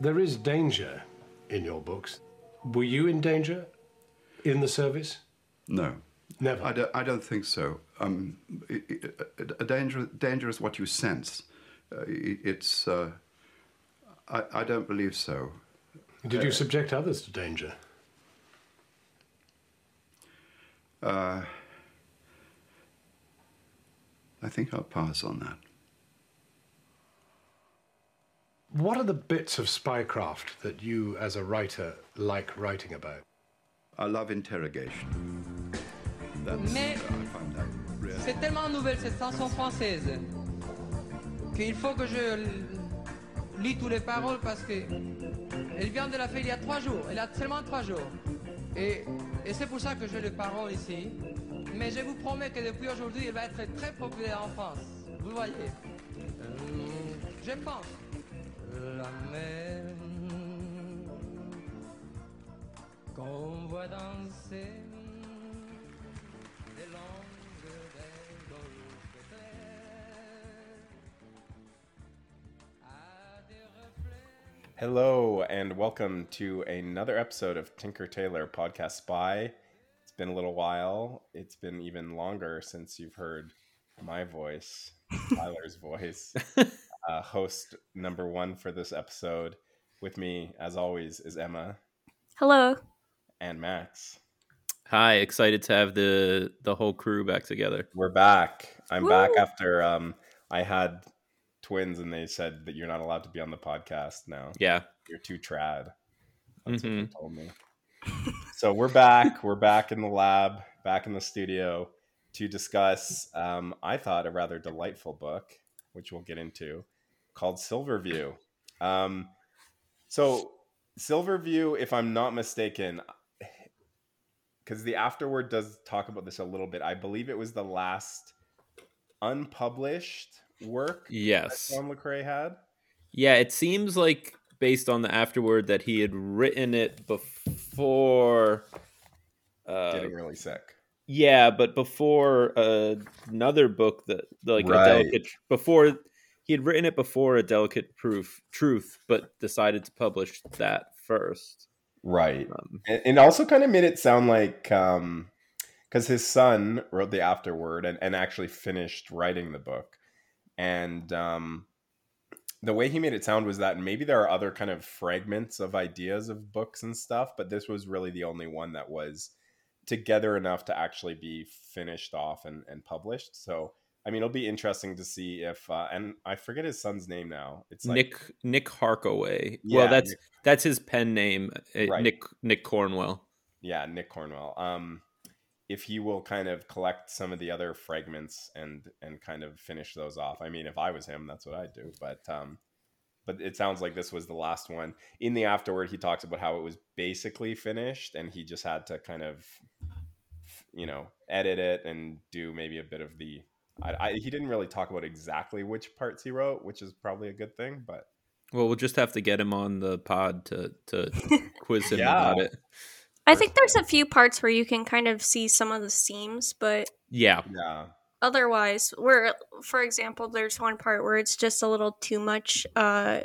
There is danger in your books. Were you in danger in the service? No. Never. I don't, I don't think so. Um, it, it, a danger, danger is what you sense. Uh, it, it's. Uh, I, I don't believe so. Did you subject others to danger? Uh, I think I'll pass on that. What are the bits of spycraft that you, as a writer, like writing about? I love interrogation. That's, Mais- really. C'est tellement nouvelle cette chanson française qu'il faut que je lis toutes les paroles parce que elle vient de la faire il y a trois jours. Elle a seulement trois jours. Et, et c'est pour ça que j'ai les paroles ici. Mais je vous promets que depuis aujourd'hui, elle va être très populaire en France. Vous voyez. Euh, je pense. La mer qu'on voit danser langues des golfes à des reflets Hello, and welcome to another episode of Tinker Tailor Podcast Spy. It's been a little while. It's been even longer since you've heard my voice, Tyler's voice, uh, host number one for this episode. With me, as always, is Emma Hello. and Max. Hi, excited to have the the whole crew back together. We're back. I'm back after um, I had twins, and they said that you're not allowed to be on the podcast now. Yeah. You're too trad. That's what Mhm. they told me. so we're back. We're back in the lab, back in the studio to discuss, um, I thought, a rather delightful book, which we'll get into, called Silverview. Um, so, Silverview, if I'm not mistaken, because the afterword does talk about this a little bit, I believe it was the last unpublished work that Yes. John Le Carre had. Yeah, it seems like based on the afterword that he had written it before uh Getting really sick. yeah, but before uh, another book that like Right. a delicate before he had written it before a delicate proof truth but decided to publish that first. Right. Um, and, and also kind of made it sound like um because his son wrote the afterword and, and actually finished writing the book and um the way he made it sound was that maybe there are other kind of fragments of ideas of books and stuff but this was really the only one that was together enough to actually be finished off and, and published so i mean it'll be interesting to see if uh, and i forget his son's name now it's like Nick Nick Harkaway. Yeah, well, that's Nick- that's his pen name. uh, Right. Nick Nick Cornwell. yeah nick cornwell um if he will kind of collect some of the other fragments and and kind of finish those off i mean if i was him that's what i'd do but um but it sounds like this was the last one in the afterward he talks about how it was basically finished and he just had to kind of you know edit it and do maybe a bit of the I, I he didn't really talk about exactly which parts he wrote which is probably a good thing but Well, we'll just have to get him on the pod to to quiz him Yeah. about it. I think there's a few parts where you can kind of see some of the seams, but Yeah, yeah otherwise, where, for example, there's one part where it's just a little too much. Uh,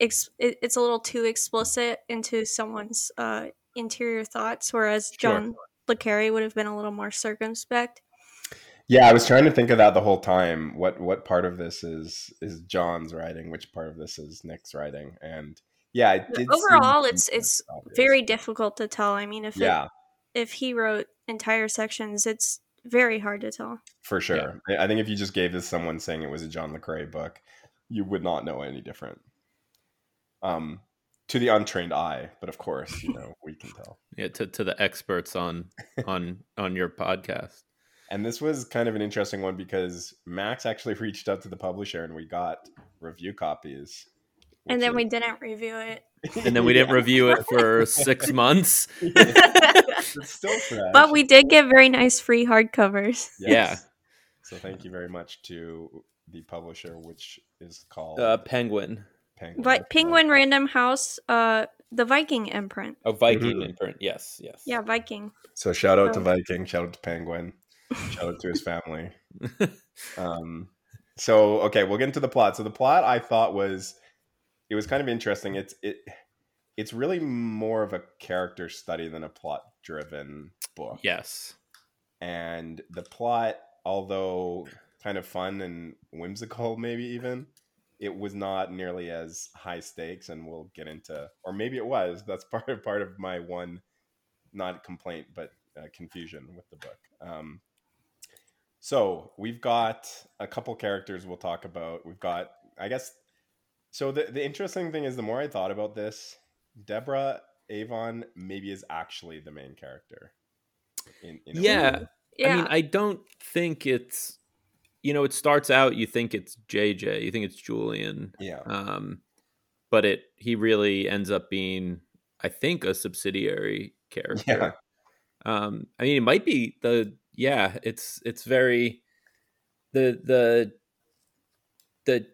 ex- it's a little too explicit into someone's uh, interior thoughts, whereas John Le Carre would have been a little more circumspect. Yeah, I was trying to think of that the whole time. What what part of this is is John's writing? Which part of this is Nick's writing? And yeah, it did. overall, it's it's obvious. very difficult to tell. I mean, if it, yeah, if he wrote entire sections, it's very hard to tell. for sure. I I think if you just gave this someone saying it was a John Le Carre book, you would not know any different. Um, to the untrained eye, but of course, you know we can tell. yeah. To to the experts on on on your podcast. And this was kind of an interesting one because Max actually reached out to the publisher and we got review copies. And then is- we didn't review it. And then we didn't review it for six months. It's still fresh. but we did get very nice free hardcovers. Yeah. So thank you very much to the publisher, which is called Uh, Penguin, Penguin. But Penguin Random House, uh, the Viking imprint. a Viking Mhm. imprint. Yes, yes. Yeah, Viking. So shout out to Oh. Viking, shout out to Penguin, shout out to his family. Um, so okay, we'll get into the plot. So the plot I thought was it was kind of interesting. It's it it's really more of a character study than a plot driven book. Yes. And the plot, although kind of fun and whimsical, maybe even, it was not nearly as high stakes. And we'll get into, or maybe it was. That's part of part of my one, not complaint, but uh, confusion with the book. Um, so we've got a couple characters we'll talk about. We've got, I guess, so the, the interesting thing is the more I thought about this, Deborah Avon maybe is actually the main character. In, in yeah. yeah. I mean, I don't think it's you know, it starts out you think it's JJ, you think it's Julian. Yeah. Um but it he really ends up being I think a subsidiary character. Yeah. Um I mean it might be the yeah, it's it's very the the the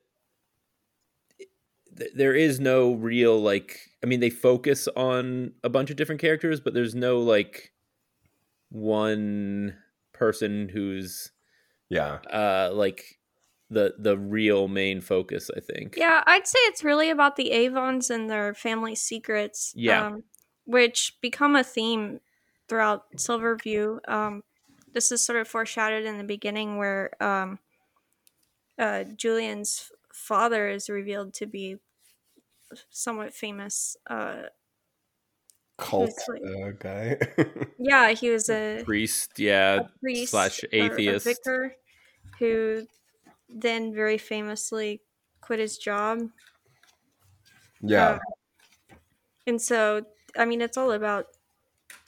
there is no real like i mean they focus on a bunch of different characters but there's no like one person who's yeah. uh like the the real main focus i think. Yeah i'd say it's really about the avons and their family secrets yeah. um, which become a theme throughout silverview um this is sort of foreshadowed in the beginning where um uh julian's father is revealed to be somewhat famous uh cult like, uh, guy. yeah, he was a priest, yeah, a priest slash atheist vicar who then very famously quit his job. Yeah. Uh, and so, I mean, it's all about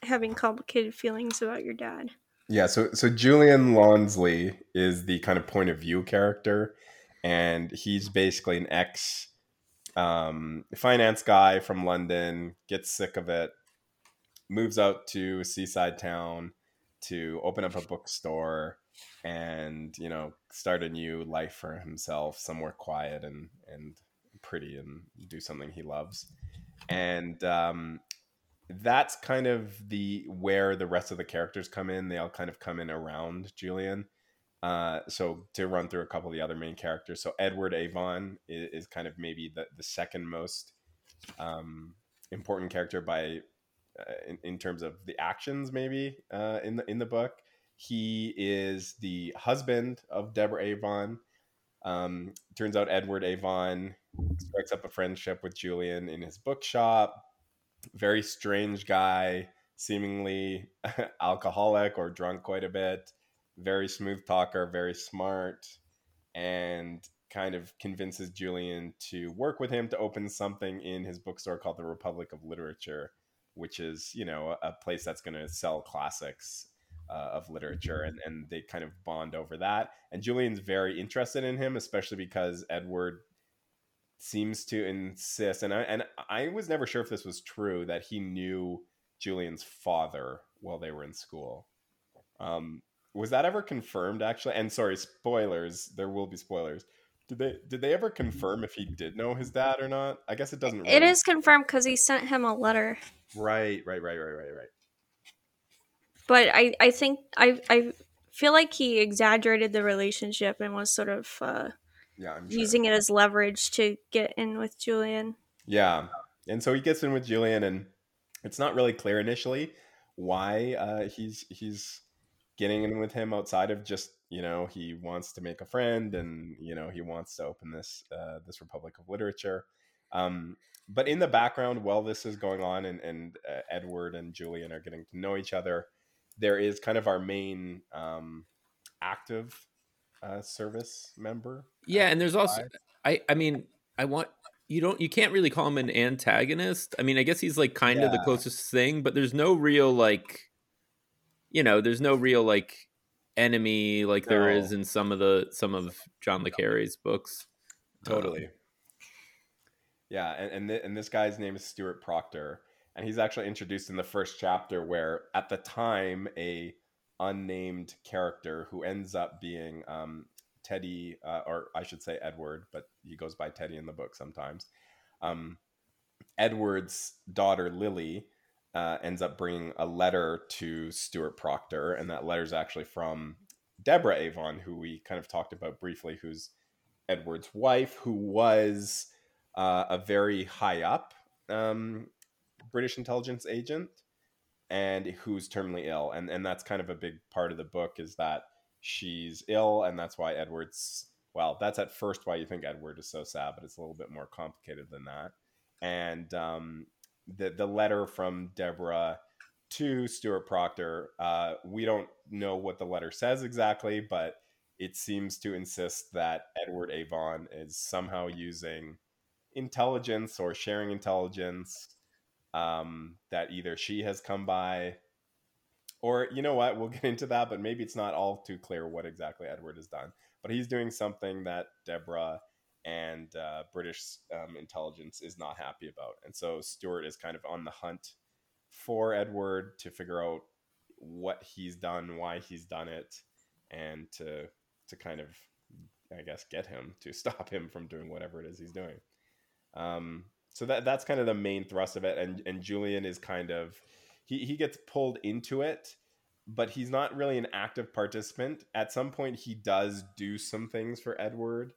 having complicated feelings about your dad. Yeah, so so Julian Lonsley is the kind of point of view character, and he's basically an ex um, finance guy from London gets sick of it, moves out to a seaside town to open up a bookstore and you know start a new life for himself somewhere quiet and and pretty and do something he loves. And um, that's kind of the where the rest of the characters come in they all kind of come in around julian uh, so to run through a couple of the other main characters, so Edward Avon is, is kind of maybe the, the second most um, important character by uh, in, in terms of the actions, maybe uh, in the in the book. He is the husband of Deborah Avon. Um, turns out Edward Avon strikes up a friendship with Julian in his bookshop. Very strange guy, seemingly alcoholic or drunk quite a bit very smooth talker, very smart, and kind of convinces Julian to work with him to open something in his bookstore called the Republic of Literature, which is, you know, a place that's going to sell classics uh, of literature. And, and they kind of bond over that. And Julian's very interested in him, especially because Edward seems to insist and I and I was never sure if this was true that he knew Julian's father while they were in school. Um, was that ever confirmed actually? And sorry, spoilers. There will be spoilers. Did they did they ever confirm if he did know his dad or not? I guess it doesn't. Really... It is confirmed because he sent him a letter. Right, right, right, right, right, right. But I I think I I feel like he exaggerated the relationship and was sort of uh, yeah sure. using it as leverage to get in with Julian. Yeah, and so he gets in with Julian, and it's not really clear initially why uh, he's he's getting in with him outside of just you know he wants to make a friend and you know he wants to open this uh, this Republic of Literature. Um, but in the background, while this is going on and, and uh, Edward and Julian are getting to know each other, there is kind of our main um, active uh, service member. Yeah, and there's also I I mean I want you don't you can't really call him an antagonist. I mean, I guess he's like kind yeah. of the closest thing, but there's no real like you know, there's no real like enemy like no. there is in some of the some of John le Carre's books. Totally. Um, yeah, and and, th- and this guy's name is Stuart Proctor, and he's actually introduced in the first chapter, where at the time a unnamed character who ends up being um, Teddy, uh, or I should say Edward, but he goes by Teddy in the book sometimes. Um, Edward's daughter Lily uh, ends up bringing a letter to Stuart Proctor, and that letter is actually from Deborah Avon, who we kind of talked about briefly, who's Edward's wife, who was uh, a very high up um, British intelligence agent and who's terminally ill. And, and that's kind of a big part of the book is that she's ill. And that's why Edward's, well, that's at first why you think Edward is so sad, but it's a little bit more complicated than that. And um, the, the letter from Deborah to Stuart Proctor, uh, we don't know what the letter says exactly, but it seems to insist that Edward Avon is somehow using intelligence or sharing intelligence um, that either she has come by or you know what we'll get into that but maybe it's not all too clear what exactly edward has done. But he's doing something that deborah and uh, british um, intelligence is not happy about. And so stuart is kind of on the hunt for edward to figure out what he's done why he's done it and to to kind of i guess get him to stop him from doing whatever it is he's doing. Um, so that that's kind of the main thrust of it and and Julian is kind of he he gets pulled into it but he's not really an active participant. At some point he does do some things for Edward.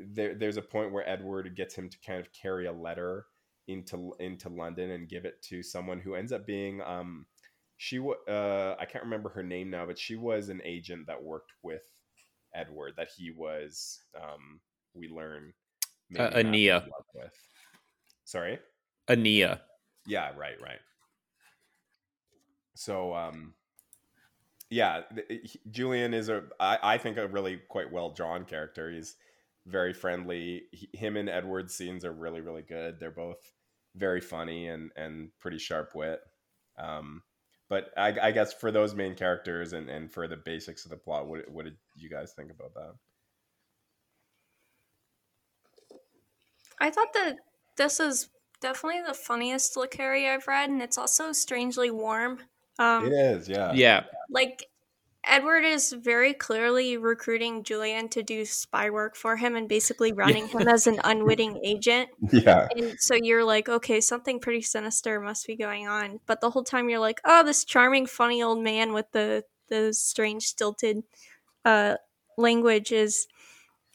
There there's a point where Edward gets him to kind of carry a letter into into London and give it to someone who ends up being um she uh I can't remember her name now but she was an agent that worked with Edward that he was um we learn uh, Ania. with Sorry? Ania. Yeah, right, right. So, um, yeah, he, Julian is a, I, I think, a really quite well drawn character. He's very friendly. He, him and Edward's scenes are really, really good. They're both very funny and and pretty sharp wit. Um, but I, I guess for those main characters and, and for the basics of the plot, what what did you guys think about that? I thought that this is definitely the funniest Le I've read, and it's also strangely warm. Um, it is, yeah. Yeah. Like, Edward is very clearly recruiting Julian to do spy work for him and basically running him as an unwitting agent. Yeah. And so you're like, okay, something pretty sinister must be going on. But the whole time you're like, oh, this charming, funny old man with the the strange, stilted uh, language is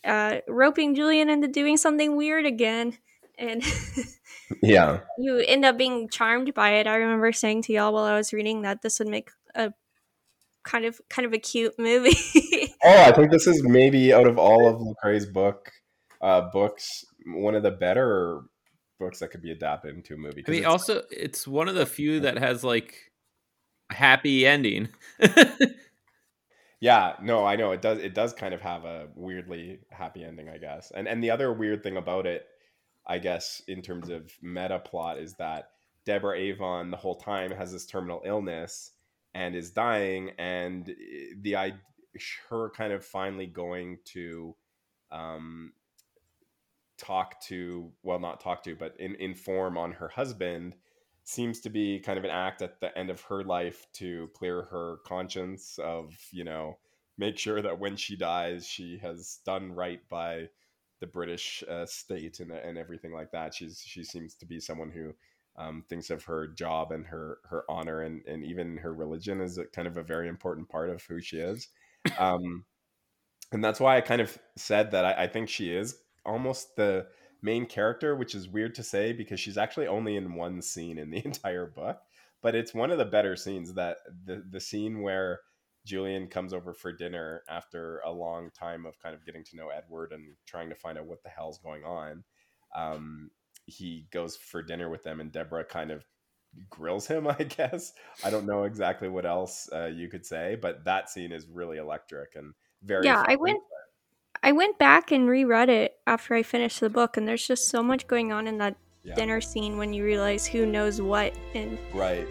uh, roping Julian into doing something weird again and yeah. you end up being charmed by it. I remember saying to y'all while i was reading that this would make a kind of kind of a cute movie. Oh i think this is maybe out of all of Le Carre's book uh, books one of the better books that could be adapted into a movie i mean it's, also it's one of the few that has like a happy ending. Yeah no i know it does it does kind of have a weirdly happy ending i guess. And and the other weird thing about it I guess, in terms of meta plot, is that Deborah Avon the whole time has this terminal illness and is dying, and the I her kind of finally going to um, talk to, well, not talk to, but in, inform on her husband seems to be kind of an act at the end of her life to clear her conscience of, you know, make sure that when she dies, she has done right by the British uh, state and and everything like that. She's she seems to be someone who um, thinks of her job and her her honor and and even her religion a, kind of a very important part of who she is. Um, and that's why I kind of said that I, I think she is almost the main character, which is weird to say because she's actually only in one scene in the entire book. But it's one of the better scenes that the the scene where Julian comes over for dinner after a long time of kind of getting to know Edward and trying to find out what the hell's going on. Um, he goes for dinner with them, and Deborah kind of grills him. I guess I don't know exactly what else uh, you could say, but that scene is really electric and very. Yeah, I went. I went back and reread it after I finished the book, and there's just so much going on in that yeah. dinner scene when you realize who knows what and right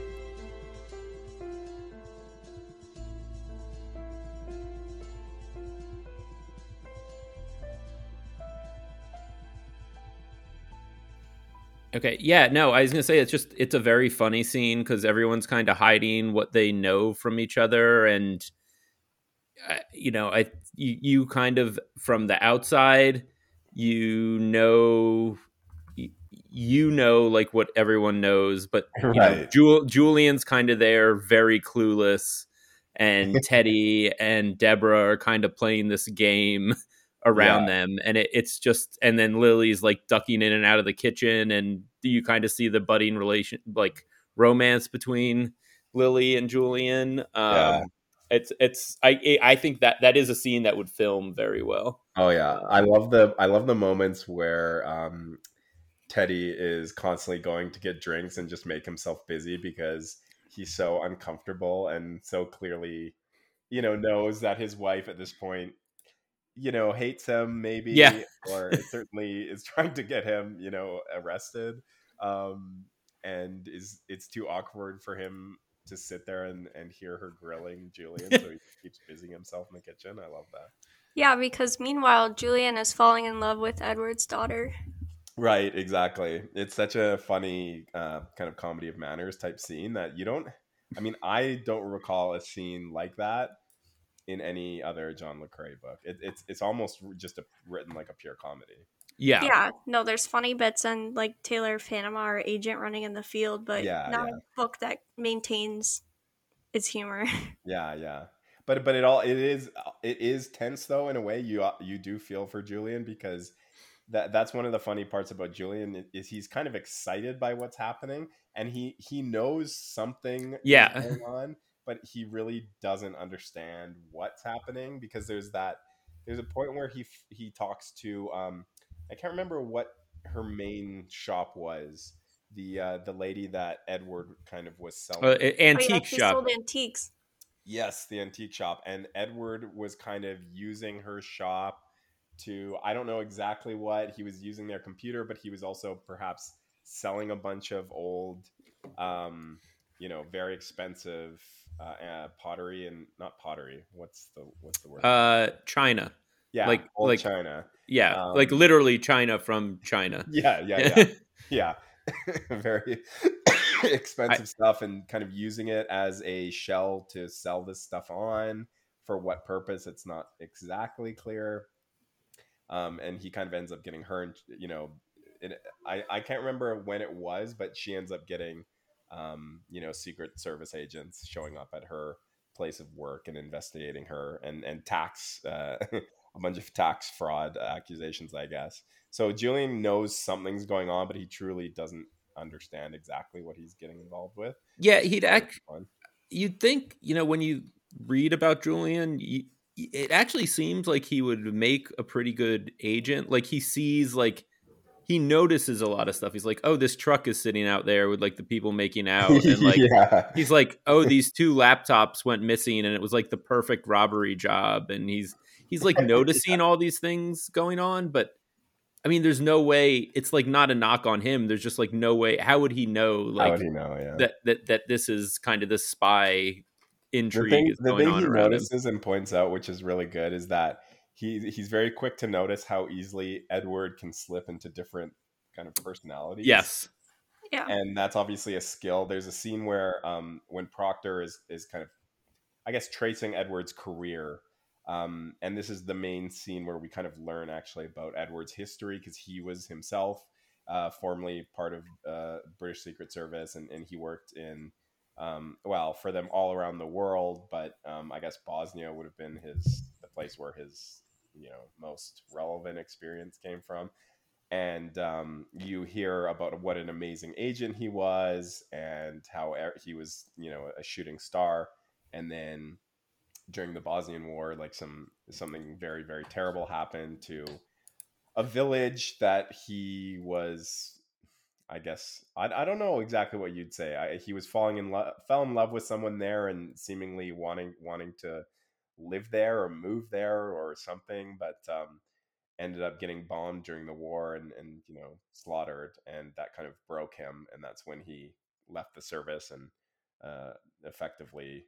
Okay. Yeah. No, I was gonna say it's just it's a very funny scene because everyone's kind of hiding what they know from each other, and uh, you know, I you, you kind of from the outside, you know, you know, like what everyone knows, but right. know, Jul- Julian's kind of there, very clueless, and Teddy and Deborah are kind of playing this game around yeah. them and it, it's just and then lily's like ducking in and out of the kitchen and you kind of see the budding relation like romance between lily and julian um yeah. it's it's i i think that that is a scene that would film very well oh yeah i love the i love the moments where um teddy is constantly going to get drinks and just make himself busy because he's so uncomfortable and so clearly you know knows that his wife at this point you know hates him maybe yeah. or certainly is trying to get him you know arrested um and is it's too awkward for him to sit there and and hear her grilling julian so he keeps busying himself in the kitchen. I love that. Yeah because meanwhile julian is falling in love with edward's daughter. Right exactly. It's such a funny uh, kind of comedy of manners type scene that you don't i mean i don't recall a scene like that in any other John Le Carre book. It, it's it's almost just a, written like a pure comedy. Yeah. Yeah. No, there's funny bits and like Tailor Panama or agent running in the field, but yeah, not yeah. a book that maintains its humor. Yeah, yeah. But but it all it is it is tense though in a way you you do feel for Julian because that that's one of the funny parts about Julian is he's kind of excited by what's happening and he he knows something yeah. going on but he really doesn't understand what's happening because there's that there's a point where he he talks to um I can't remember what her main shop was. The uh the lady that Edward kind of was selling uh, antique oh, yeah, shop. sold antiques. Yes the antique shop. And Edward was kind of using her shop to I don't know exactly what he was using their computer but he was also perhaps selling a bunch of old um you know very expensive uh, uh, pottery and not pottery. What's the what's the word? Uh, China. Yeah, like like China. Yeah, um, like literally China from China. Yeah, yeah, yeah, yeah. Very expensive I, stuff, and kind of using it as a shell to sell this stuff on. For what purpose? It's not exactly clear. Um, and he kind of ends up getting her. You know, it, I I can't remember when it was, but she ends up getting um, you know, Secret Service agents showing up at her place of work and investigating her and and tax uh, a bunch of tax fraud accusations, I guess. So Julian knows something's going on, but he truly doesn't understand exactly what he's getting involved with. Yeah, he'd act. You'd think, you know, when you read about Julian, you, it actually seems like he would make a pretty good agent. Like he sees like he notices a lot of stuff. He's like, "Oh, this truck is sitting out there with like the people making out," and like yeah. he's like, "Oh, these two laptops went missing, and it was like the perfect robbery job." And he's he's like noticing all these things going on, but I mean, there's no way. It's like not a knock on him. There's just like no way. How would he know? Like, how would he know? Yeah. That that that this is kind of the spy intrigue the thing, the thing he notices him. and points out, which is really good, is that he he's very quick to notice how easily Edward can slip into different kind of personalities. Yes. Yeah. And that's obviously a skill. There's a scene where um when Proctor is is kind of I guess tracing Edward's career. Um, and this is the main scene where we kind of learn actually about Edward's history because he was himself uh, formerly part of uh, British Secret Service and, and he worked in um, well for them all around the world but um, I guess Bosnia would have been his the place where his you know most relevant experience came from and um, you hear about what an amazing agent he was and how he was you know a shooting star and then during the Bosnian war like some something very very terrible happened to a village that he was I guess I, I don't know exactly what you'd say. I, he was falling in love, fell in love with someone there, and seemingly wanting wanting to live there or move there or something, but um, ended up getting bombed during the war and, and you know slaughtered, and that kind of broke him, and that's when he left the service and uh, effectively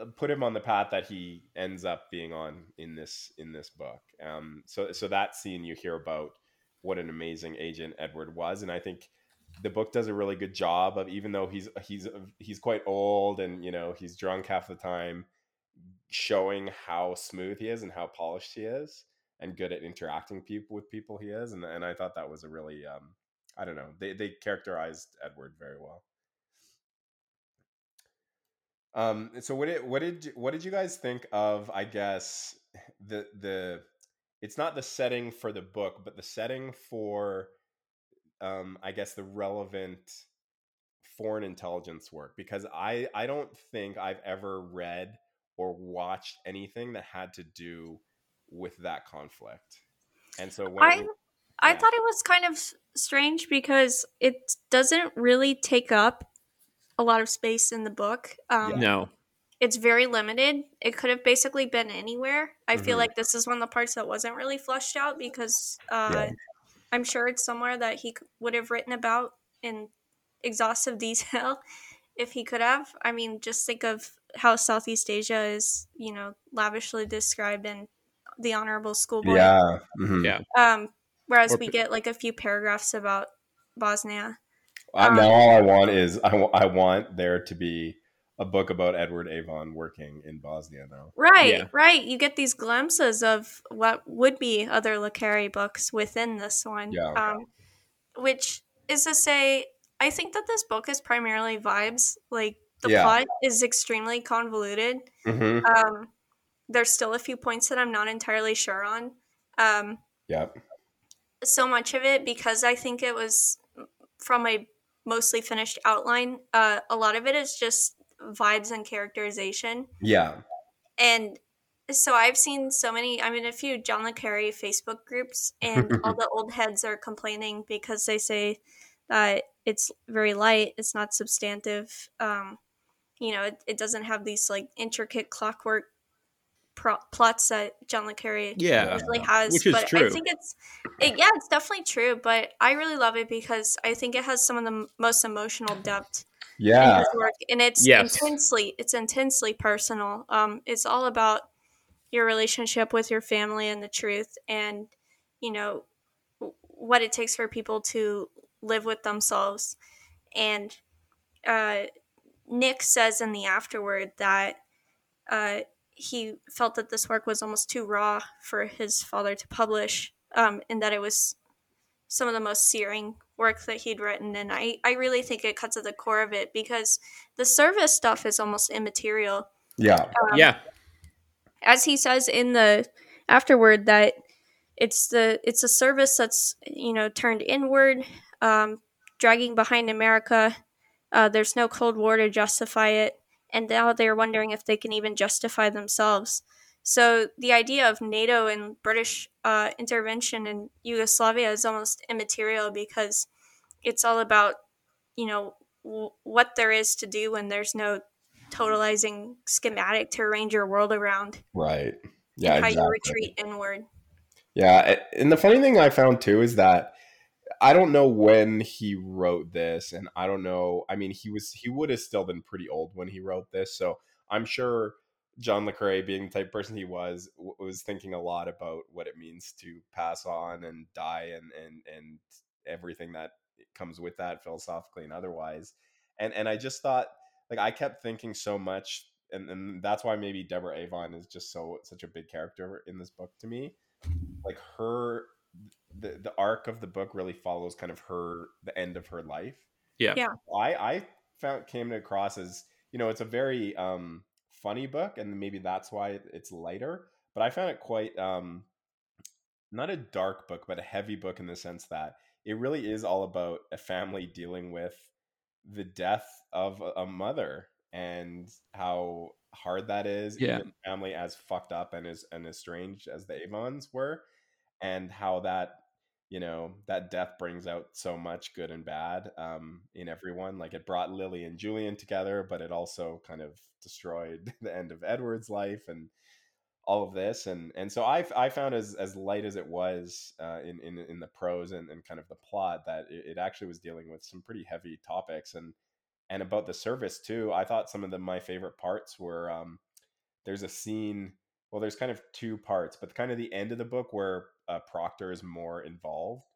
uh, put him on the path that he ends up being on in this in this book. Um, so so that scene you hear about what an amazing agent Edward was, and I think the book does a really good job of even though he's he's he's quite old and you know he's drunk half the time showing how smooth he is and how polished he is and good at interacting people with people he is and, and i thought that was a really um, i don't know they, they characterized edward very well um so what did what did what did you guys think of i guess the the it's not the setting for the book, but the setting for, um, I guess, the relevant foreign intelligence work. Because I I don't think I've ever read or watched anything that had to do with that conflict. And so when I it- I thought it was kind of strange because it doesn't really take up a lot of space in the book. Um, No. It's very limited. It could have basically been anywhere. I feel Mhm. like this is one of the parts that wasn't really flushed out because uh, Yeah. I'm sure it's somewhere that he would have written about in exhaustive detail if he could have. I mean, just think of how Southeast Asia is, you know, lavishly described in The Honorable Schoolboy. yeah, mhm. Yeah. Um, whereas Or we get like a few paragraphs about Bosnia. Uh, Um, now all I want is I I want there to be a book about Edward Avon working in Bosnia now. Right, Yeah. right. You get these glimpses of what would be other Le Carre books within this one. Yeah. Um, which is to say, I think that this book is primarily vibes. Like the Yeah. plot is extremely convoluted. Mm-hmm. Um, there's still a few points that I'm not entirely sure on. Um, Yep. so much of it because I think it was from a mostly finished outline. Uh, a lot of it is just vibes and characterization. Yeah. And so I've seen so many, I'm in a few John Le Carre Facebook groups, and all the old heads are complaining because they say that it's very light, it's not substantive. Um, you know, it, it doesn't have these like intricate clockwork pro- plots that John Le Carre Yeah. usually has. Which is but I think it's, it, yeah, it's definitely true. But I really love it because I think it has some of the m- most emotional depth in Yeah. his work, and it's Yes. intensely, it's intensely personal. Um, it's all about your relationship with your family and the truth, and you know what it takes for people to live with themselves. And uh, Nick says in the afterword that uh, he felt that this work was almost too raw for his father to publish, um, and that it was some of the most searing work that he'd written. And I, I really think it cuts at the core of it because the service stuff is almost immaterial. Yeah. Um, yeah. as he says in the afterward that it's the it's a service that's you know turned inward um, dragging behind america uh, there's no cold war to justify it and now they're wondering if they can even justify themselves so the idea of nato and british uh, intervention in yugoslavia is almost immaterial because it's all about you know w- what there is to do when there's no totalizing schematic to arrange your world around Right. Yeah. how exactly. you retreat inward. Yeah, and the funny thing I found too is that I don't know when he wrote this, and I don't know. I mean, he was he would have still been pretty old when he wrote this, so I'm sure John Le Carre, being the type of person he was, was thinking a lot about what it means to pass on and die, and and and everything that comes with that philosophically and otherwise. And and I just thought, like, I kept thinking so much, and and that's why maybe Deborah Avon is just so such a big character in this book to me like her the the arc of the book really follows kind of her the end of her life. Yeah. Yeah. I I found came across as you know it's a very um funny book and maybe that's why it's lighter, but I found it quite um not a dark book but a heavy book in the sense that it really is all about a family dealing with the death of a- a mother and how hard that is Yeah. family as fucked up and as and as strange as the Avons were and how that you know that death brings out so much good and bad um, in everyone like it brought lily and julian together but it also kind of destroyed the end of edward's life and all of this and and so i i found as as light as it was uh, in, in in the prose and, and kind of the plot that it, it actually was dealing with some pretty heavy topics and and about the service too i thought some of the my favorite parts were um there's a scene well there's kind of two parts but kind of the end of the book where uh, proctor is more involved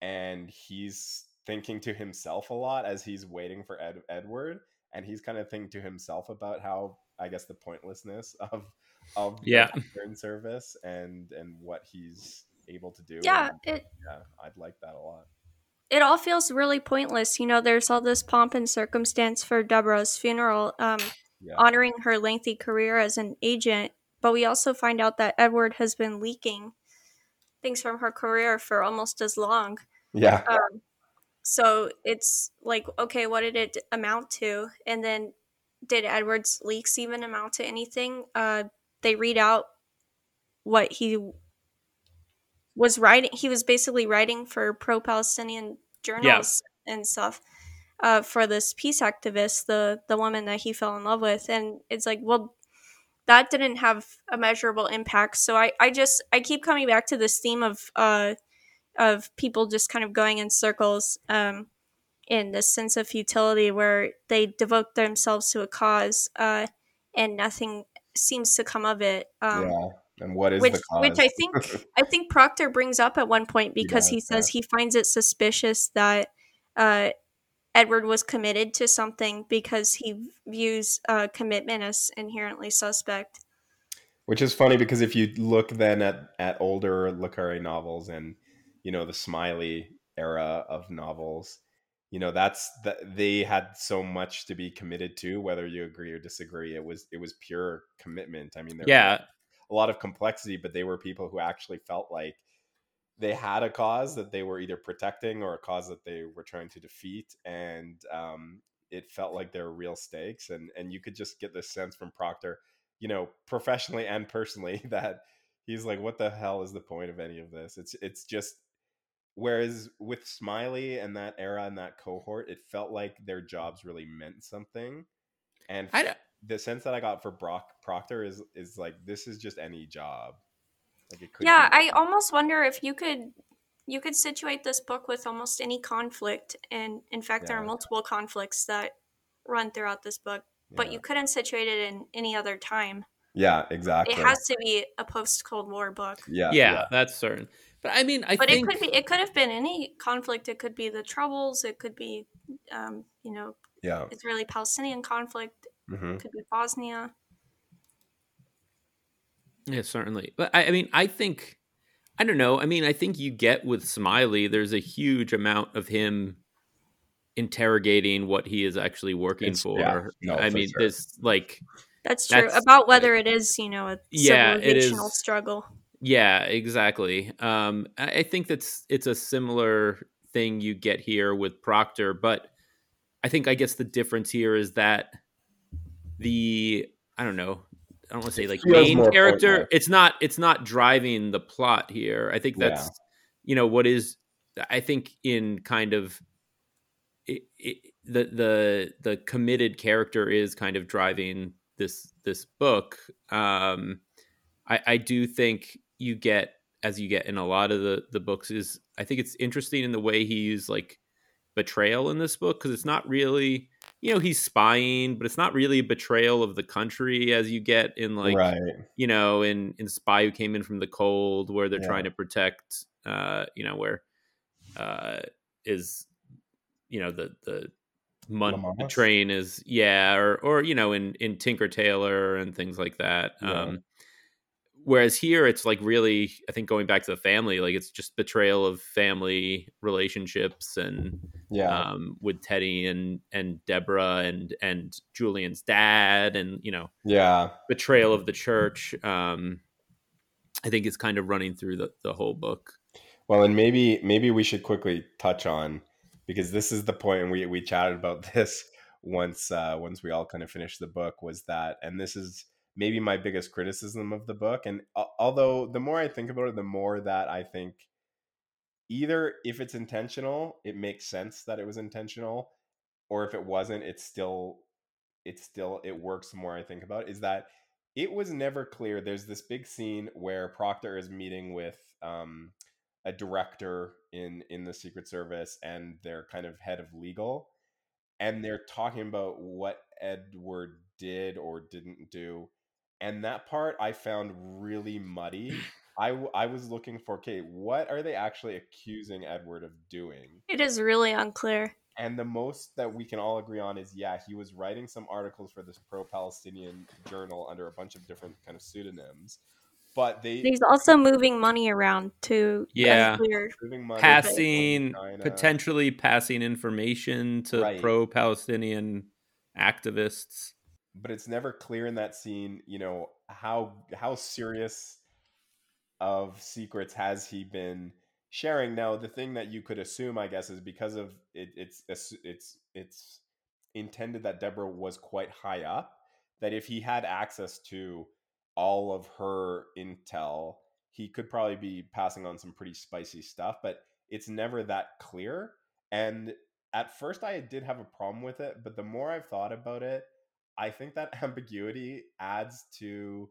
and he's thinking to himself a lot as he's waiting for Ed- edward and he's kind of thinking to himself about how i guess the pointlessness of of the Yeah. Service and and what he's able to do Yeah, and, it yeah i'd like that a lot it all feels really pointless. You know, there's all this pomp and circumstance for Deborah's funeral, um, yeah honoring her lengthy career as an agent. But we also find out that Edward has been leaking things from her career for almost as long. Yeah. Um, so it's like, okay, what did it amount to? And then did Edward's leaks even amount to anything? Uh, they read out what he was writing. He was basically writing for pro Palestinian journals yeah. and stuff uh, for this peace activist, the the woman that he fell in love with, and it's like, well, that didn't have a measurable impact. So I, I just I keep coming back to this theme of uh, of people just kind of going in circles um, in this sense of futility where they devote themselves to a cause uh, and nothing seems to come of it. Um, yeah. And what is which, the cause? Which I think I think Proctor brings up at one point because he, he says yeah. he finds it suspicious that uh, Edward was committed to something because he views uh, commitment as inherently suspect. Which is funny because if you look then at at older Le Carre novels and you know the Smiley era of novels, you know that's that they had so much to be committed to, whether you agree or disagree. It was it was pure commitment. I mean, there yeah, a lot of complexity, but they were people who actually felt like they had a cause that they were either protecting or a cause that they were trying to defeat, and um, it felt like there were real stakes. And and you could just get this sense from Proctor, you know, professionally and personally, that he's like, what the hell is the point of any of this? It's it's just. Whereas with Smiley and that era and that cohort, it felt like their jobs really meant something. And I the sense that I got for Brock Proctor is is like this is just any job. Like it could yeah, I almost wonder if you could you could situate this book with almost any conflict, and in fact, yeah. there are multiple conflicts that run throughout this book. Yeah. But you couldn't situate it in any other time. Yeah, exactly. It has to be a post Cold War book. Yeah, yeah, yeah, that's certain. But I mean, I but think... it could be it could have been any conflict. It could be the Troubles. It could be, um, you know, yeah, Israeli Palestinian conflict. Mm-hmm. Could be Bosnia. Yeah, certainly. But I, I mean, I think I don't know. I mean, I think you get with Smiley, there's a huge amount of him interrogating what he is actually working it's, for. Yeah, no, I for mean, sure. this like that's true that's, about whether it is, you know, a yeah, civilizational struggle. Yeah, exactly. Um, I think that's it's a similar thing you get here with Proctor, but I think I guess the difference here is that the I don't know I don't want to say like main character. It's not it's not driving the plot here. I think that's yeah. you know what is I think in kind of it, it, the the the committed character is kind of driving this this book. Um, I I do think you get as you get in a lot of the the books is I think it's interesting in the way he used like betrayal in this book because it's not really you know he's spying but it's not really a betrayal of the country as you get in like right. you know in in spy who came in from the cold where they're yeah. trying to protect uh you know where uh is you know the the mon- the train is yeah or or you know in in tinker tailor and things like that yeah. um whereas here it's like really i think going back to the family like it's just betrayal of family relationships and yeah. um, with teddy and and deborah and and julian's dad and you know yeah. betrayal of the church um i think it's kind of running through the, the whole book. Well and maybe maybe we should quickly touch on because this is the point and we we chatted about this once uh once we all kind of finished the book was that and this is maybe my biggest criticism of the book. And uh, although the more I think about it, the more that I think either if it's intentional, it makes sense that it was intentional, or if it wasn't, it's still it's still it works the more I think about it, is that it was never clear. There's this big scene where Proctor is meeting with um, a director in in the Secret Service and their kind of head of legal, and they're talking about what Edward did or didn't do and that part I found really muddy. I, I was looking for okay, what are they actually accusing Edward of doing? It is really unclear. And the most that we can all agree on is yeah, he was writing some articles for this pro-Palestinian journal under a bunch of different kind of pseudonyms. But they He's also moving money around to yeah, passing potentially passing information to right. pro-Palestinian activists but it's never clear in that scene, you know, how how serious of secrets has he been sharing? Now, the thing that you could assume, I guess, is because of it, it's it's it's intended that Deborah was quite high up. That if he had access to all of her intel, he could probably be passing on some pretty spicy stuff. But it's never that clear. And at first, I did have a problem with it, but the more I've thought about it, I think that ambiguity adds to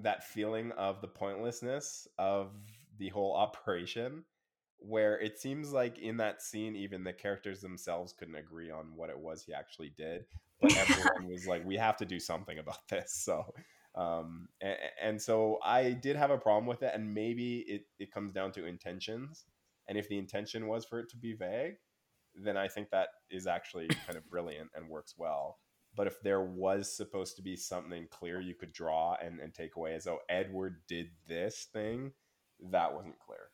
that feeling of the pointlessness of the whole operation where it seems like in that scene even the characters themselves couldn't agree on what it was he actually did but everyone was like we have to do something about this. So um and, and, so i did have a problem with it and maybe it, it comes down to intentions and if the intention was for it to be vague then i think that is actually kind of brilliant and works well but if there was supposed to be something clear you could draw and, and take away as though Edward did this thing, that wasn't clear.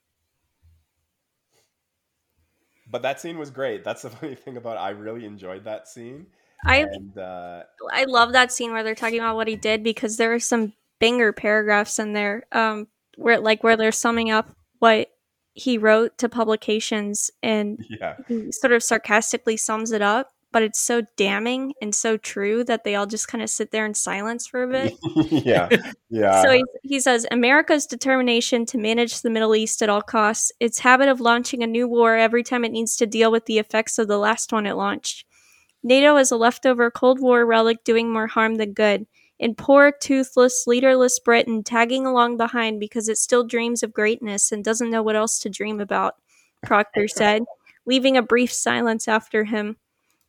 But that scene was great. That's the funny thing about it. I really enjoyed that scene. I and, uh, I love that scene where they're talking about what he did because there are some banger paragraphs in there, um, where like where they're summing up what he wrote to publications and yeah. he sort of sarcastically sums it up but it's so damning and so true that they all just kind of sit there in silence for a bit. yeah. Yeah. So he, he says America's determination to manage the Middle East at all costs, its habit of launching a new war every time it needs to deal with the effects of the last one it launched. NATO is a leftover Cold War relic doing more harm than good. And poor, toothless, leaderless Britain tagging along behind because it still dreams of greatness and doesn't know what else to dream about, Proctor said, leaving a brief silence after him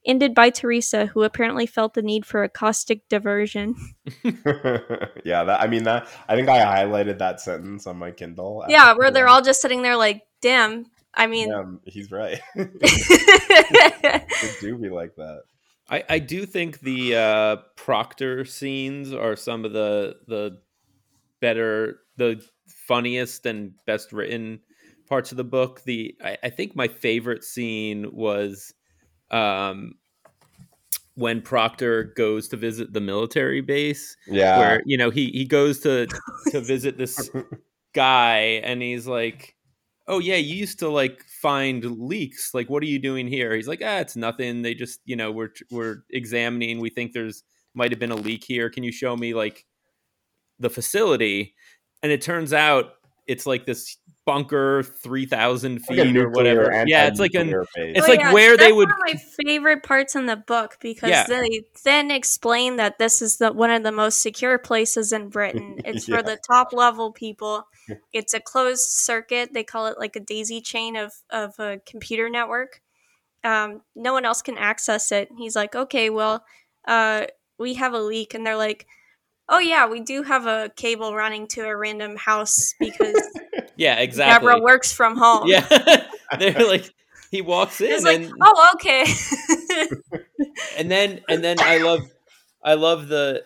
ended by Teresa, who apparently felt the need for a caustic diversion. yeah, that, I mean that. I think I highlighted that sentence on my Kindle. Yeah, where they're all just sitting there like, "Damn." I mean, Damn, he's right. it do be like that. I, I do think the uh, Proctor scenes are some of the the better, the funniest and best written parts of the book. The I, I think my favorite scene was um, when Proctor goes to visit the military base. Yeah. Where, you know, he, he goes to, to visit this guy and he's like, Oh yeah, you used to like find leaks. Like, what are you doing here? He's like, ah, it's nothing. They just, you know, we're, we're examining. We think there's might have been a leak here. Can you show me like the facility? And it turns out it's like this bunker 3000 feet like or whatever. Yeah it's like an base. it's oh, like yeah, where they would one of my favorite parts in the book because yeah. they then explain that this is the one of the most secure places in britain. It's yeah. for the top level people. It's a closed circuit. They call it like a daisy chain of of a computer network. Um, no one else can access it. He's like okay well uh, we have a leak. And they're like oh yeah we do have a cable running to a random house because yeah, exactly. Deborah works from home. Yeah, they're like he walks in He's and like, oh okay. and then and then I love I love the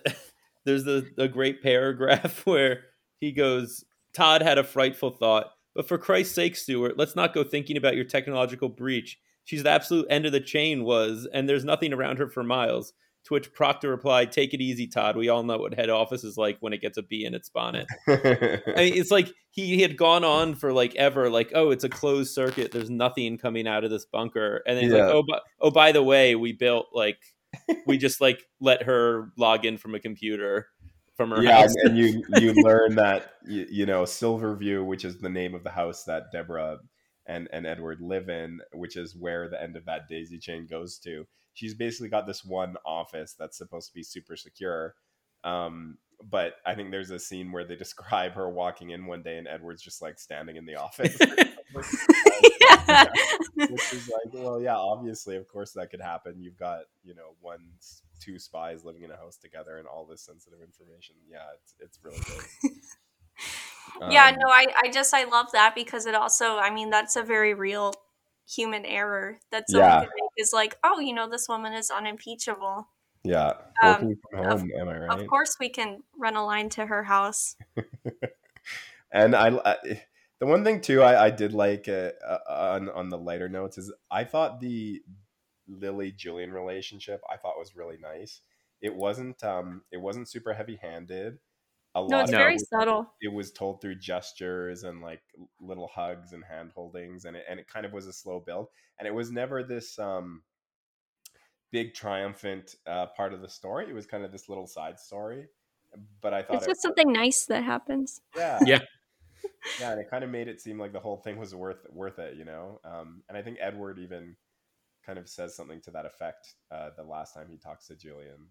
there's the the great paragraph where he goes Todd had a frightful thought, but for Christ's sake, Stuart, let's not go thinking about your technological breach. She's the absolute end of the chain was, and there's nothing around her for miles. To which Proctor replied, "Take it easy, Todd. We all know what head office is like when it gets a bee in its bonnet." I mean, it's like he, he had gone on for like ever, like, "Oh, it's a closed circuit. There's nothing coming out of this bunker." And then he's yeah. like, "Oh, but, oh, by the way, we built like we just like let her log in from a computer." From her yeah, house. and you you learn that you, you know Silverview, which is the name of the house that Deborah and and Edward live in, which is where the end of that daisy chain goes to she's basically got this one office that's supposed to be super secure. Um, but I think there's a scene where they describe her walking in one day and Edward's just like standing in the office. yeah. Which is like, well, yeah, obviously, of course, that could happen. You've got, you know, one, two spies living in a house together and all this sensitive information. Yeah, it's, it's really good. yeah, um, no, I, I just, I love that because it also, I mean, that's a very real human error that someone yeah. is like, oh, you know, this woman is unimpeachable. Yeah. Um, home, of, am I right? Of course, we can run a line to her house. and I, I, the one thing too, I, I did like uh, uh, on on the lighter notes is I thought the Lily Julian relationship I thought was really nice. It wasn't um it wasn't super heavy handed. A lot. No, it's of very it, subtle. it was told through gestures and like little hugs and hand holdings, and it and it kind of was a slow build, and it was never this um big triumphant uh, part of the story. It was kind of this little side story, but I thought It's it, just something nice that happens. yeah, Yeah. yeah, and it kind of made it seem like the whole thing was worth worth it, you know. Um, and I think Edward even kind of says something to that effect uh, the last time he talks to Julian,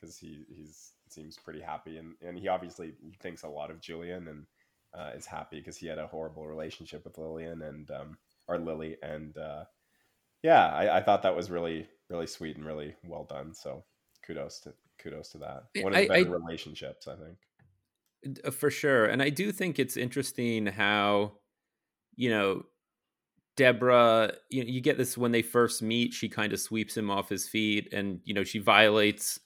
because he he's seems pretty happy, and and he obviously thinks a lot of Julian and uh, is happy because he had a horrible relationship with Lillian and um, or Lily, and uh, yeah, I, I thought that was really really sweet and really well done. So kudos to kudos to that. One of the I- I- relationships, I think. Uh, for sure and i do think it's interesting how you know deborah you, you get this when they first meet she kind of sweeps him off his feet and you know she violates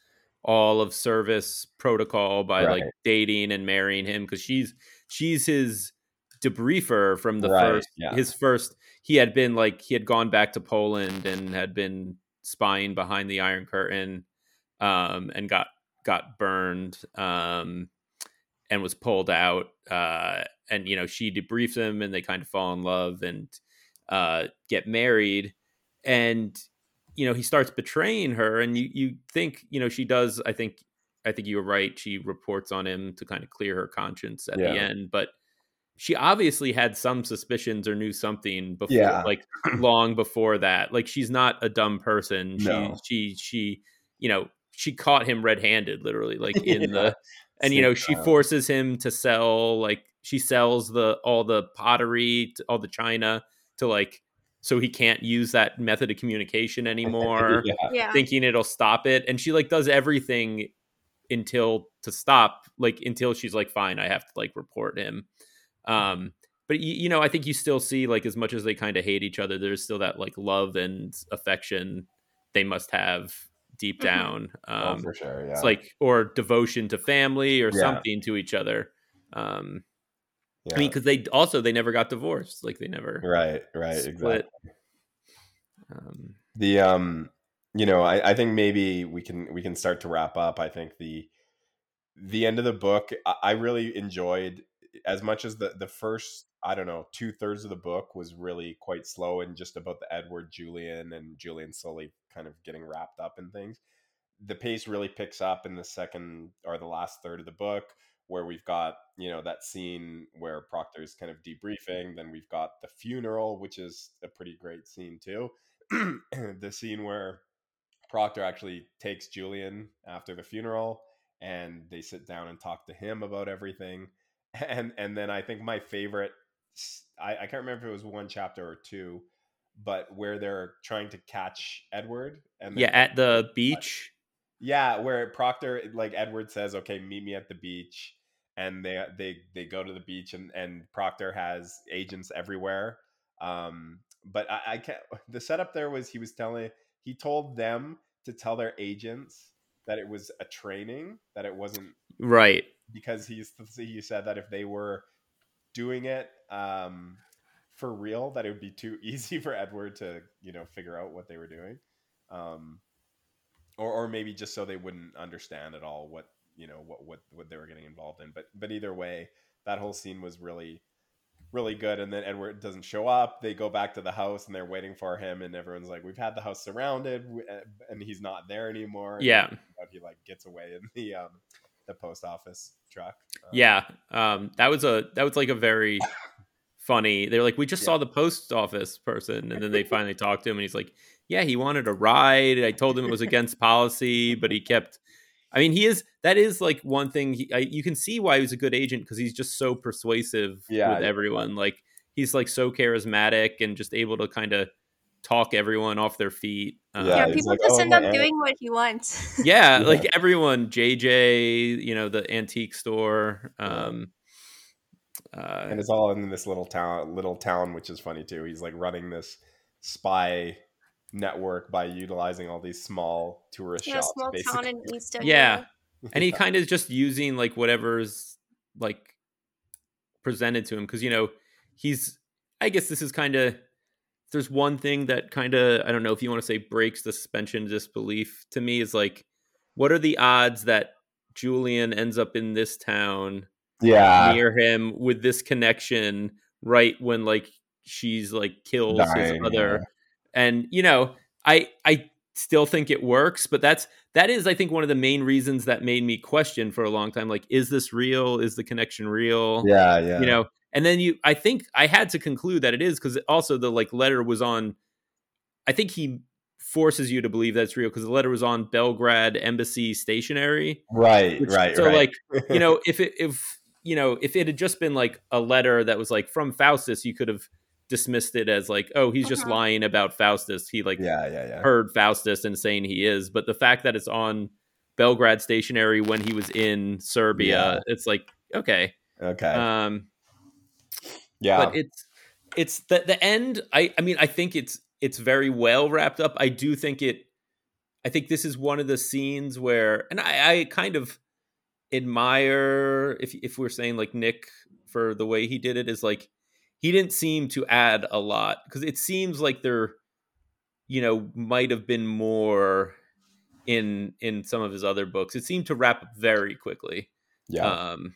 all of service protocol by like dating and marrying him because she's she's his debriefer from the Right, first yeah. his first he had been like he had gone back to poland and had been spying behind the iron curtain um and got got burned um and was pulled out uh and you know she debriefs him and they kind of fall in love and uh get married and you know he starts betraying her and you you think you know she does i think i think you were right she reports on him to kind of clear her conscience at the end but she obviously had some suspicions or knew something before Yeah. like long before that like she's not a dumb person No. she she she you know she caught him red-handed literally like in Yeah. the and you know she forces him to sell like she sells the all the pottery to, all the china to like so he can't use that method of communication anymore yeah. Yeah. thinking it'll stop it and she like does everything until to stop like until she's like fine i have to like report him um but you, you know i think you still see like as much as they kind of hate each other there's still that like love and affection they must have deep Mhm. down Oh, um for sure. Yeah. it's like or devotion to family or Yeah. something to each other um yeah. i mean because they also they never got divorced like they never right, right, split. exactly. um The um, you know, I, I think maybe we can we can start to wrap up. I think the the end of the book, I, I really enjoyed as much as the the first. I don't know, two thirds of the book was really quite slow and just about the Edward Julian and Julian slowly kind of getting wrapped up in things. The pace really picks up in the second or the last third of the book, where we've got you know that scene where mm-hmm. Proctor's kind of debriefing. Then we've got the funeral, which is a pretty great scene too. the scene where Proctor actually takes Julian after the funeral and they sit down and talk to him about everything. And and then I think my favorite—I can't remember if it was one chapter or two, but where they're trying to catch Edward and yeah at the beach yeah, where Proctor like Edward says, "Okay, meet me at the beach," and they they they go to the beach, and and Proctor has agents everywhere. Um, but I, I can't. The setup there was he was telling he told them to tell their agents that it was a training, that it wasn't right because he's he said that if they were doing it um, for real, that it would be too easy for Edward to you know figure out what they were doing, um, or or maybe just so they wouldn't understand at all what you know what what what they were getting involved in. But but either way, that whole scene was really really good. And then Edward doesn't show up. They go back to the house and they're waiting for him, and everyone's like, "We've had the house surrounded, uh, and he's not there anymore." And Yeah. but he like gets away in the um the post office truck. Um, yeah um that was a that was like a very funny they're like we just Yeah. saw the post office person and then they finally talked to him and he's like yeah he wanted a ride i told him it was against policy but he kept i mean he is that is like one thing he, I, you can see why he's a good agent because he's just so persuasive Yeah, with everyone like he's like so charismatic and just able to kind of talk everyone off their feet Um, Yeah, Yeah, people like, just "Oh, end up aunt." doing what he wants. yeah, Yeah. like everyone jj you know the antique store um uh and it's all in this little town little town which is funny too he's like running this spy network by utilizing all these small tourist yeah, shops small basically. town in East Yeah. And he kind of just using like whatever's like presented to him because you know he's i guess this is kind of there's one thing that kind of i don't know if you want to say breaks the suspension disbelief to me is like what are the odds that Julian ends up in this town Yeah. near him with this connection right when like she's like kills his Dying, other and you know i i still think it works but that's that is i think one of the main reasons that made me question for a long time like is this real is the connection real Yeah, yeah. you know and then you i think i had to conclude that it is because also the like letter was on i think he forces you to believe that's real because the letter was on belgrade embassy stationery right, which- right, so right. like you know if it if you know if it had just been like a letter that was like from faustus you could have dismissed it as like oh he's just Uh-huh. lying about faustus he like yeah, yeah, yeah. heard faustus and saying he is but the fact that it's on belgrade stationery when he was in serbia Yeah. it's like okay Okay. um yeah. but it's it's the the end i i mean i think it's it's very well wrapped up i do think it i think this is one of the scenes where and i i kind of admire if if we're saying like nick for the way he did it is like he didn't seem to add a lot because it seems like there you know might have been more in in some of his other books it seemed to wrap up very quickly yeah. um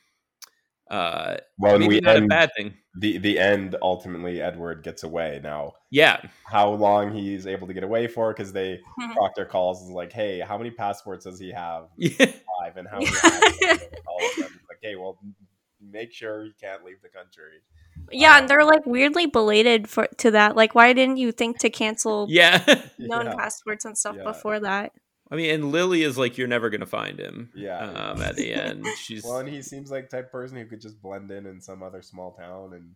uh well, maybe we not a end bad thing the the end. Ultimately, Edward gets away. Now, yeah how long he's able to get away for? Because they Mhm. Proctor calls and is like, "Hey, how many passports does he have? yeah Five, and how many?" have? All of them. He's like, "Hey, well, make sure he can't leave the country." Yeah, and they're like weirdly belated for to that. Like, why didn't you think to cancel Yeah. known Yeah. passports and stuff Yeah. before that? I mean, and Lily is like, you're never gonna find him. Yeah. Um, at the end, she's Well, and he seems like type person who could just blend in in some other small town and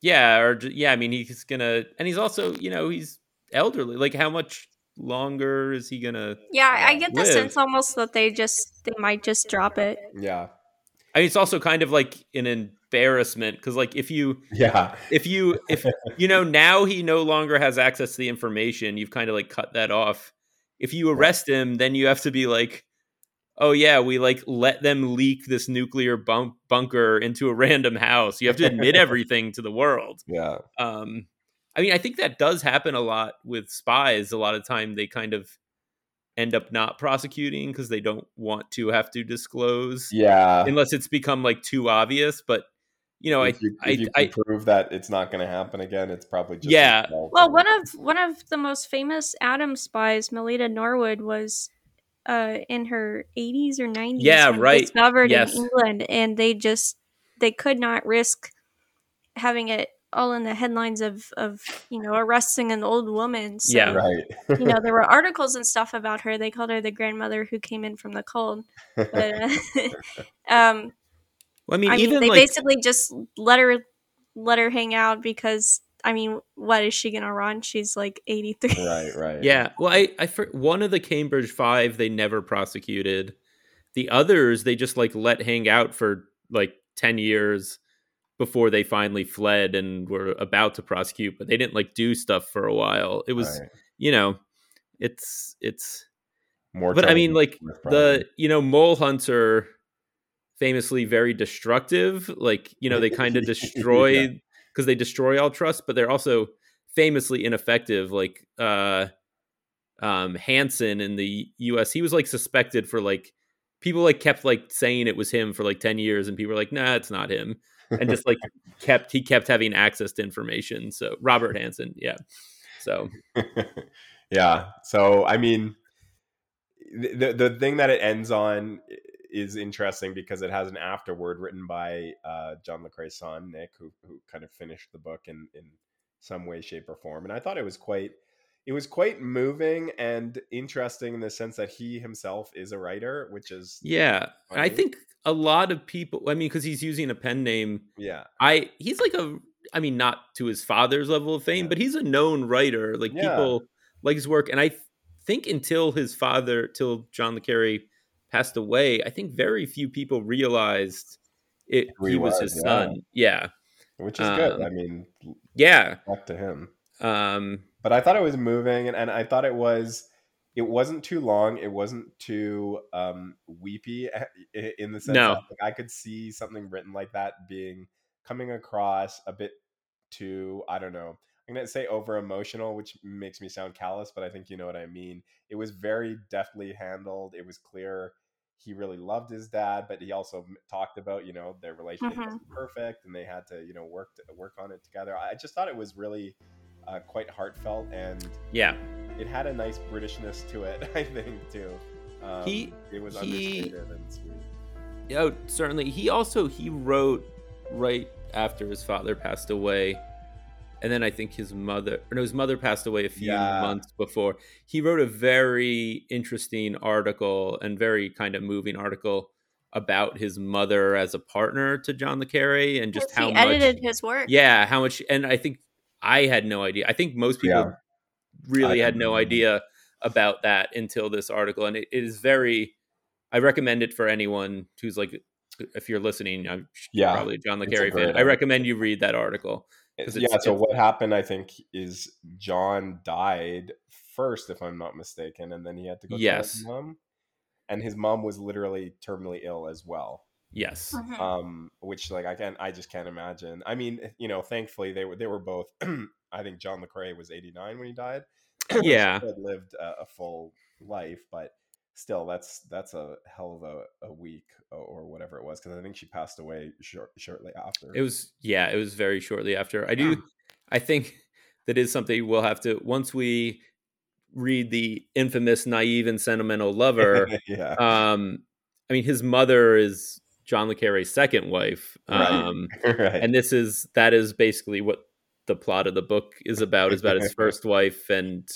yeah, or j- yeah. I mean, he's gonna, and he's also, you know, he's elderly. Like, how much longer is he gonna? Yeah, I get the Live. sense almost that they just they might just drop it. yeah, I mean, it's also kind of like an embarrassment because, like, if you, yeah, if you, if you know, now he no longer has access to the information. You've kind of like cut that off. If you arrest him, then you have to be like, oh yeah, we like let them leak this nuclear bunk- bunker into a random house. You have to admit everything to the world. yeah, Um, I mean, I think that does happen a lot with spies. A lot of time they kind of end up not prosecuting because they don't want to have to disclose yeah. unless it's become like too obvious. But you know, I, if you, I, if you I, can prove that it's not going to happen again, it's probably just Yeah. Well, one of one of the most famous atom spies, Melita Norwood, was uh, in her 80s or 90s. Yeah, right. Discovered Yes. in England, and they just they could not risk having it all in the headlines of of you know arresting an old woman. So, Yeah. right. you know there were articles and stuff about her. They called her the grandmother who came in from the cold. But uh, um, I mean, I mean, even they like, basically just let her let her hang out because I mean, what is she gonna run? She's like eighty three. right, right. yeah. Well, I, I, for, one of the Cambridge Five they never prosecuted. The others they just like let hang out for like ten years before they finally fled and were about to prosecute, but they didn't like do stuff for a while. It was, Right. you know, it's it's more. but I mean, like the you know mole hunter, famously very destructive. Like you know they kind of Yeah. destroy because they destroy all trust, but they're also famously ineffective. Like uh, um, Hanssen in the U.S., he was like suspected for like people like kept like saying it was him for like ten years, and people were like, nah, it's not him, and just like kept he kept having access to information. So Robert Hanssen, yeah. So yeah. So I mean, the the thing that it ends on is interesting because it has an afterword written by uh, John Le Carre's son Nick, who who kind of finished the book in in some way, shape, or form, and I thought it was quite. It was quite moving and interesting in the sense that he himself is a writer, which is yeah, and I think a lot of people. I mean, because he's using a pen name. yeah, I he's like a I mean not to his father's level of fame, Yeah. but he's a known writer. Like Yeah. people like his work, and I think until his father, till John le Carre passed away, I think very few people realized it. He, he was, was, his yeah. son. Yeah, which is good. Um, I mean, yeah. back to him. Um, but I thought it was moving, and, and I thought it was. It wasn't too long. It wasn't too um, weepy in the sense No. that like, I could see something written like that being coming across a bit too. I don't know. I'm gonna say over emotional, which makes me sound callous, but I think you know what I mean. It was very deftly handled. It was clear he really loved his dad, but he also talked about you know their relationship Mhm. wasn't perfect, and they had to you know work to, work on it together. I just thought it was really uh, quite heartfelt, and Yeah. it had a nice Britishness to it. I think too. Um, He- it was he- understated and sweet. Oh, certainly. He also he wrote right after his father passed away, and then I think his mother, or no, his mother passed away a few Yeah. months before. He wrote a very interesting article and very kind of moving article about his mother as a partner to John le Carre and just Yes, how he much. edited his work. Yeah, how much, and I think I had no idea. I think most people Yeah. really I had no idea about that until this article, and it, it is very. I recommend it for anyone who's like, if you're listening, I'm Yeah, probably a John le it's Carre fan. I recommend you read that article. 'Cause yeah. So what happened? I think is John died first, if I'm not mistaken, and then he had to go Yes. to his mom, and his mom was literally terminally ill as well. Yes, Mhm. um which like i can i just can't imagine i mean you know thankfully they were they were both i think john le carre was 89 when he died Yeah. Had lived a, a full life but still that's that's a hell of a, a week or, or whatever it was because i think she passed away short, shortly after it was. Yeah, it was very shortly after. I do. I think that is something we'll have to once we read the infamous naive and sentimental lover. yeah um, I mean, his mother is John le Carre's second wife. Right. Um, right and this is that is basically what the plot of the book is about is about his first wife and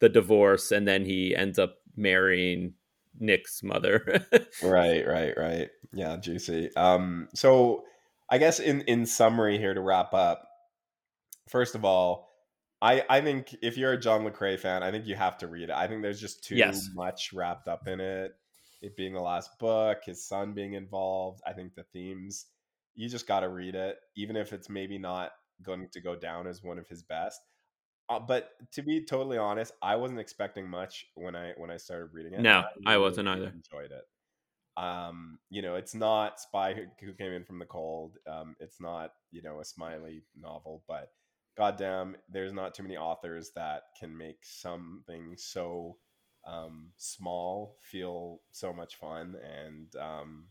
the divorce and then he ends up marrying nick's mother right right right yeah juicy um so i guess in in summary here to wrap up first of all i i think if you're a john le carre fan i think you have to read it i think there's just too Yes. much wrapped up in it it being the last book his son being involved i think the themes you just got to read it even if it's maybe not going to go down as one of his best uh, but to be totally honest i wasn't expecting much when i when i started reading it No, and I wasn't either. enjoyed it um you know it's not spy who, who came in from the cold um it's not you know a smiley novel but goddamn there's not too many authors that can make something so um small feel so much fun and um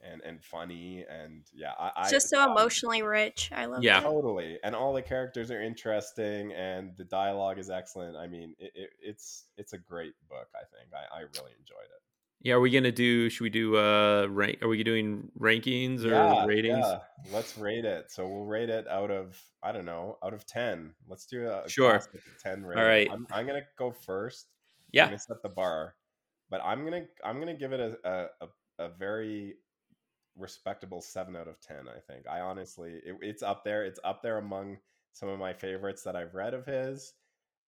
and and funny and yeah i, I It's just so um, emotionally rich. I love Yeah. it. totally and all the characters are interesting and the dialogue is excellent i mean it, it, it's it's a great book i think I, I really enjoyed it yeah are we gonna do should we do uh rank are we doing rankings or ratings yeah. let's rate it so we'll rate it out of i don't know out of 10 let's do a Sure. 10 rating. right. I'm, I'm gonna go first I'm yeah gonna set the bar but i'm gonna i'm gonna give it a a, a, very respectable 7 out of 10 i think i honestly it, it's up there it's up there among some of my favorites that i've read of his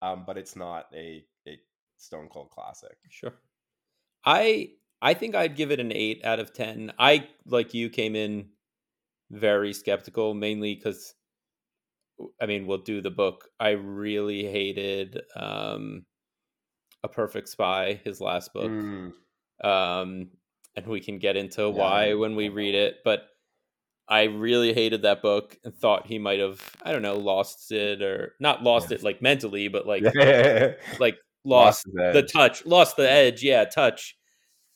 um, but it's not a, a stone cold classic Sure. I I think I'd give it an eight out of ten. I like you came in very skeptical, mainly because I mean we'll do the book. I really hated um a perfect spy, his last book. Mm, Um and we can get into Yeah. why when we read it, but I really hated that book and thought he might have, I don't know, lost it or not lost Yeah. it like mentally, but like like lost his the touch, lost the edge. Yeah, touch.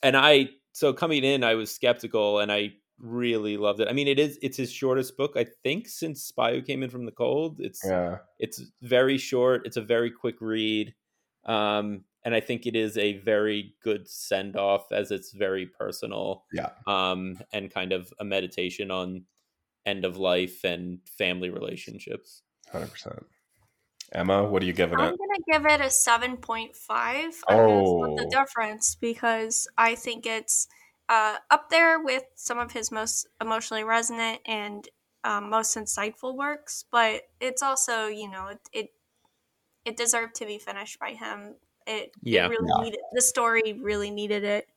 And I so coming in, I was skeptical, and I really loved it. I mean, it is it's his shortest book, I think, since Spy Who Came In From the Cold. It's yeah it's very short. It's a very quick read, um, and I think it is a very good send off as it's very personal. Yeah. um, and kind of a meditation on end of life and family relationships. Hundred percent. Emma, what are you giving it? I'm gonna give it a seven point five. Oh. the difference because I think it's uh, up there with some of his most emotionally resonant and um, most insightful works, but it's also you know it it, it deserved to be finished by him. It, Yeah. it really Yeah. needed the story really needed it,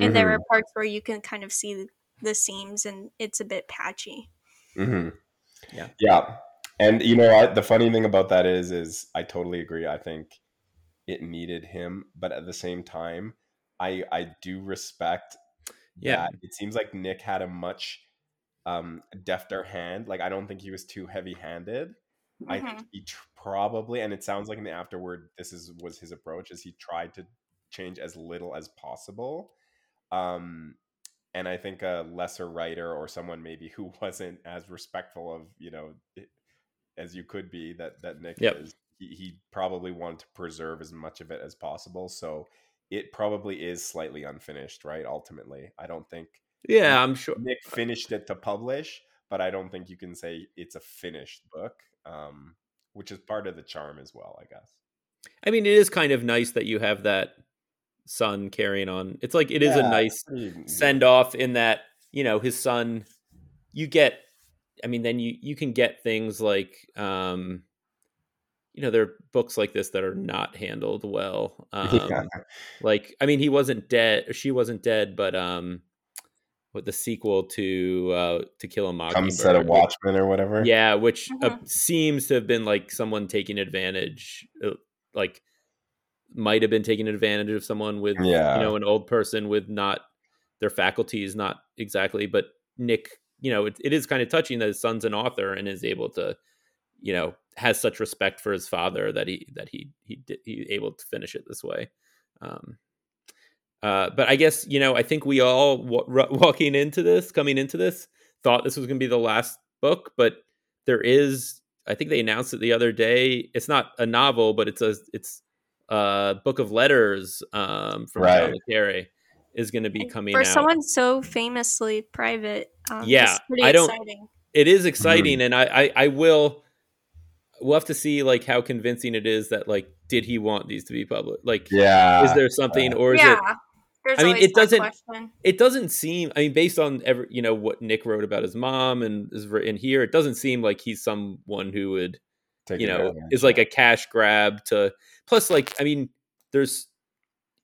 and there are parts where you can kind of see the, the seams and it's a bit patchy. Mm-hmm. Yeah. Yeah. And you know, I, the funny thing about that is, is I totally agree. I think it needed him, but at the same time, I I do respect Yeah. that it seems like Nick had a much um defter hand. Like I don't think he was too I think Mhm. he tr- probably, and it sounds like in the afterword, this is was his approach, is he tried to change as little as possible. Um, and I think a lesser writer or someone maybe who wasn't as respectful of you know as you could be that that Nick yep. is. He, he probably wanted to preserve as much of it as possible. So it probably is slightly unfinished, right? Ultimately, I don't think. Yeah, I'm sure Nick finished it to publish, but I don't think you can say it's a finished book, um, which is part of the charm as well, I guess. I mean, it is kind of nice that you have that son carrying on. It's like it is yeah, a nice send off in that you know his son. You get, I mean, then you you can get things like, um, you know, there are books like this that are not handled well. Um, yeah. Like, I mean, he wasn't dead, she wasn't dead, but um, what the sequel to uh to Kill a Mockingbird, Come set a Watchmen or whatever. Yeah, which uh, mm-hmm. seems to have been like someone taking advantage, uh, like might have been taking advantage of someone with yeah. you know an old person with not their faculties not exactly but nick you know it, it is kind of touching that his son's an author and is able to you know has such respect for his father that he that he he he able to finish it this way um uh but i guess you know i think we all w- walking into this coming into this thought this was going to be the last book but there is i think they announced it the other day it's not a novel but it's a it's uh, book of letters um, from right. John le Carre is going to be coming for out. someone so famously private. Um, yeah, I don't. Exciting. It is exciting, mm-hmm. and I, I, I will. We'll have to see like how convincing it is that like did he want these to be public? Like, yeah, is there something or is yeah. it? There's I mean, it doesn't. Question. It doesn't seem. I mean, based on every, you know, what Nick wrote about his mom and is written here, it doesn't seem like he's someone who would, Take you know, is like a cash grab to Plus, like, I mean, there's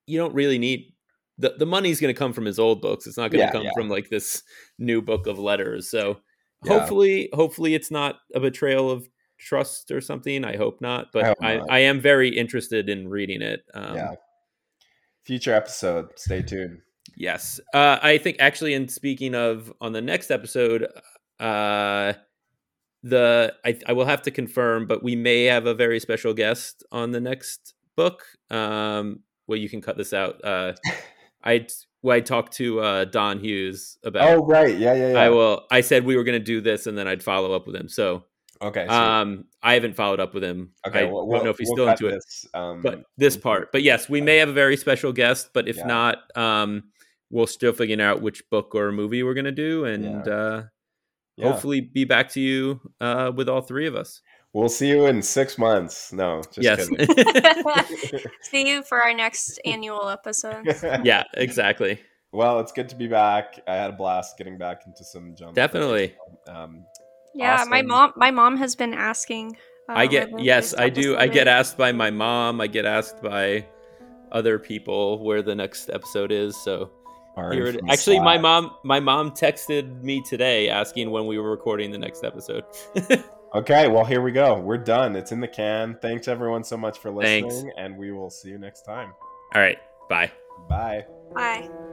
you don't really need the the money's going to come from his old books. It's not going to yeah, come yeah. from like this new book of letters. So yeah. hopefully, hopefully, it's not a betrayal of trust or something. I hope not, but I, hope I, not. I, am very interested in reading it. Um, yeah. Future episode. Stay tuned. Yes, uh, I think actually, in speaking of on the next episode, uh, the I, I will have to confirm, but we may have a very special guest on the next book. Um, well, you can cut this out. Uh, I well, I talked to uh, Don Hughes about. Oh right, yeah, yeah, yeah. I will. I said we were going to do this, and then I'd follow up with him. So okay, um, I haven't followed up with him. Okay, I well, don't know if he's we'll still into this, it. Um, but this part, but yes, we may have a very special guest. But if yeah. not, um, we'll still figure out which book or movie we're going to do, and yeah. uh, yeah. hopefully be back to you uh, with all three of us. We'll see you in six months. No, just kidding. yes. see you for our next annual episode. yeah, exactly. Well, it's good to be back. I had a blast getting back into some jump. Definitely. Um, yeah, awesome. my mom. My mom has been asking. Uh, I get yes, I do. I get asked by my mom. I get asked by other people where the next episode is. So Actually, my mom my mom texted me today asking when we were recording the next episode. okay, well here we go. We're done. It's in the can. Thanks everyone so much for listening, Thanks. and we will see you next time. All right. Bye. Bye. Bye.